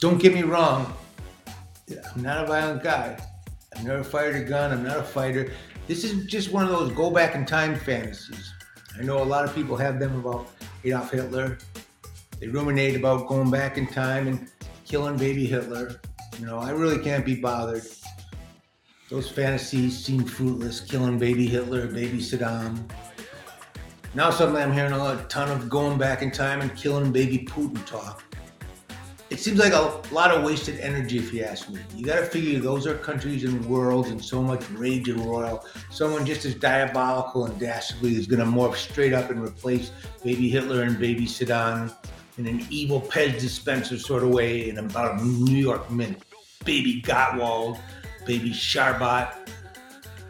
don't get me wrong, I'm not a violent guy. I've never fired a gun. I'm not a fighter. This is just one of those go back in time fantasies. I know a lot of people have them about Adolf Hitler. They ruminate about going back in time and killing baby Hitler. You know, I really can't be bothered. Those fantasies seem fruitless, killing baby Hitler, baby Saddam. Now suddenly I'm hearing a ton of going back in time and killing baby Putin talk it seems like a lot of wasted energy, if you ask me. You got to figure those are countries and worlds and so much rage and royal. Someone just as diabolical and dastardly is going to morph straight up and replace baby Hitler and baby Saddam in an evil Pez dispenser sort of way in about a New York minute. Baby Gottwald, baby Sharbat.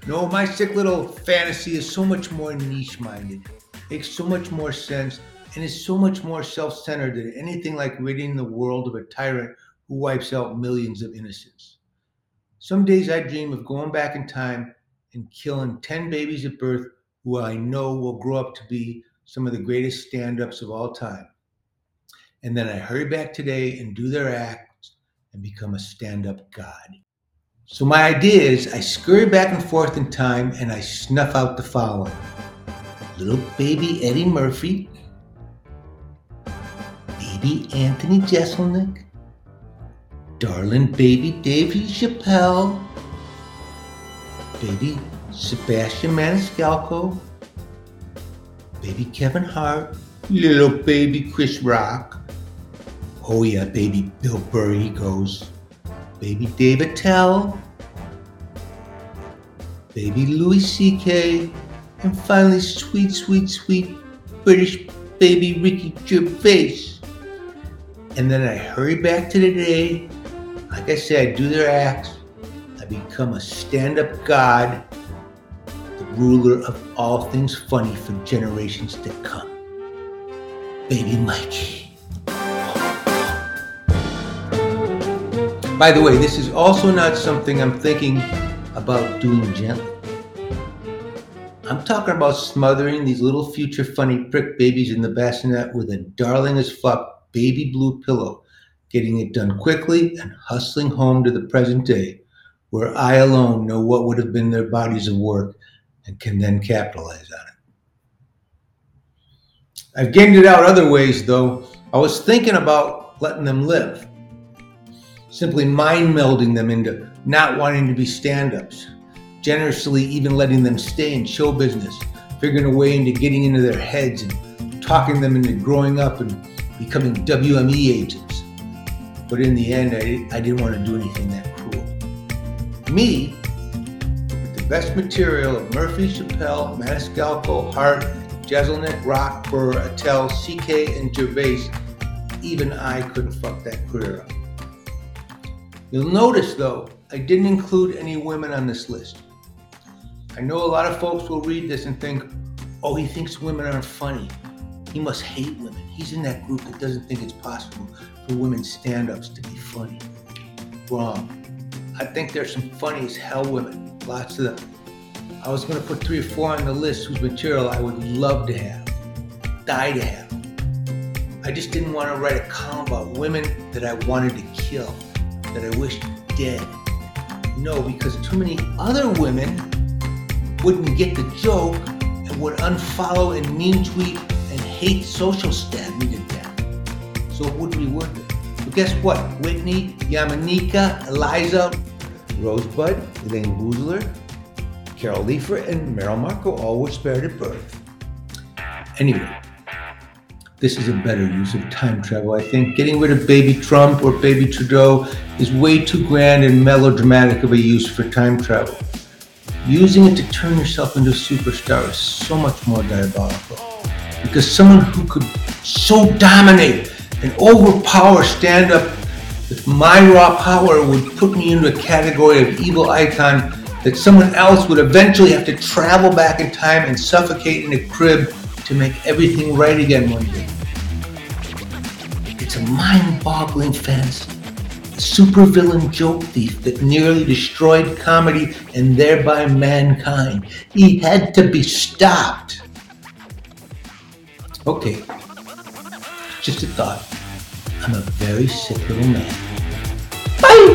No, my sick little fantasy is so much more niche minded. Makes so much more sense and is so much more self centered than anything like ridding the world of a tyrant who wipes out millions of innocents. Some days I dream of going back in time and killing 10 babies at birth who I know will grow up to be some of the greatest stand ups of all time. And then I hurry back today and do their acts and become a stand up God. So my idea is I scurry back and forth in time and I snuff out the following little baby Eddie Murphy, baby Anthony Jeselnik, darling baby Davy Chappelle, baby Sebastian Maniscalco, baby Kevin Hart, little baby Chris Rock. Oh yeah, baby Bill Burr he goes. Baby Dave Attell, baby Louis C.K., and finally sweet, sweet, sweet British baby Ricky Gervais. And then I hurry back to the day. Like I said, I do their acts. I become a stand up god, the ruler of all things funny for generations to come. Baby Mikey. By the way, this is also not something I'm thinking about doing gently. I'm talking about smothering these little future funny prick babies in the bassinet with a darling as fuck baby blue pillow, getting it done quickly and hustling home to the present day, where I alone know what would have been their bodies of work and can then capitalize on it. I've gained it out other ways, though. I was thinking about letting them live, simply mind melding them into not wanting to be stand ups, generously even letting them stay in show business, figuring a way into getting into their heads and talking them into growing up and becoming WME agents. But in the end, I, I didn't want to do anything that cruel. Me, with the best material of Murphy, Chappelle, Maniscalco, Hart, Jeselnik, Rock, Burr, Attell, CK, and Gervais, even I couldn't fuck that career up. You'll notice, though, I didn't include any women on this list. I know a lot of folks will read this and think, oh, he thinks women aren't funny. He must hate women. He's in that group that doesn't think it's possible for women stand ups to be funny. Wrong. I think there's some funny as hell women, lots of them. I was going to put three or four on the list whose material I would love to have, die to have. I just didn't want to write a column about women that I wanted to kill, that I wished dead. No, because too many other women wouldn't get the joke and would unfollow and mean tweet hate social me to death. So it wouldn't be worth it. But guess what? Whitney, Yamanika, Eliza, Rosebud, Elayne Boosler, Carol Leifer, and Meryl Marco all were spared at birth. Anyway, this is a better use of time travel, I think. Getting rid of baby Trump or baby Trudeau is way too grand and melodramatic of a use for time travel. Using it to turn yourself into a superstar is so much more diabolical because someone who could so dominate and overpower stand up with my raw power would put me into a category of evil icon that someone else would eventually have to travel back in time and suffocate in a crib to make everything right again one day. It's a mind boggling fantasy. A supervillain joke thief that nearly destroyed comedy and thereby mankind. He had to be stopped. Okay, just a thought. I'm a very sick little man. Bye!